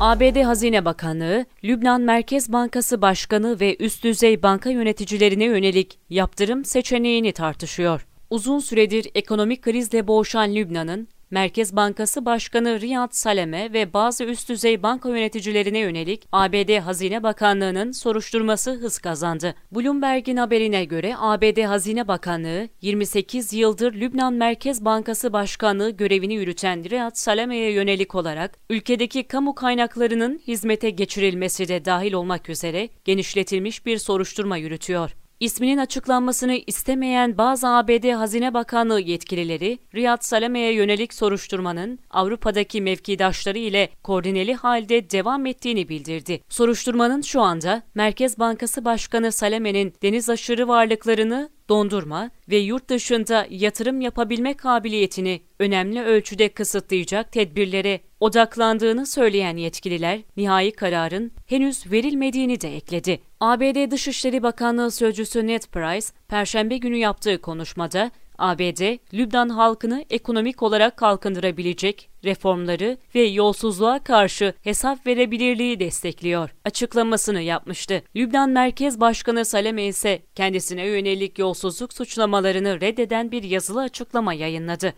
ABD Hazine Bakanlığı, Lübnan Merkez Bankası Başkanı ve üst düzey banka yöneticilerine yönelik yaptırım seçeneğini tartışıyor. Uzun süredir ekonomik krizle boğuşan Lübnan'ın Merkez Bankası Başkanı Riyad Saleme ve bazı üst düzey banka yöneticilerine yönelik ABD Hazine Bakanlığı'nın soruşturması hız kazandı. Bloomberg'in haberine göre ABD Hazine Bakanlığı 28 yıldır Lübnan Merkez Bankası Başkanlığı görevini yürüten Riyad Saleme'ye yönelik olarak ülkedeki kamu kaynaklarının hizmete geçirilmesi de dahil olmak üzere genişletilmiş bir soruşturma yürütüyor. İsminin açıklanmasını istemeyen bazı ABD Hazine Bakanlığı yetkilileri, Riyad Salame'ye yönelik soruşturmanın Avrupa'daki mevkidaşları ile koordineli halde devam ettiğini bildirdi. Soruşturmanın şu anda Merkez Bankası Başkanı Salame'nin deniz aşırı varlıklarını dondurma ve yurt dışında yatırım yapabilme kabiliyetini önemli ölçüde kısıtlayacak tedbirlere odaklandığını söyleyen yetkililer, nihai kararın henüz verilmediğini de ekledi. ABD Dışişleri Bakanlığı Sözcüsü Ned Price, Perşembe günü yaptığı konuşmada, ABD, Lübnan halkını ekonomik olarak kalkındırabilecek reformları ve yolsuzluğa karşı hesap verebilirliği destekliyor açıklamasını yapmıştı. Lübnan Merkez Başkanı Saleme ise kendisine yönelik yolsuzluk suçlamalarını reddeden bir yazılı açıklama yayınladı.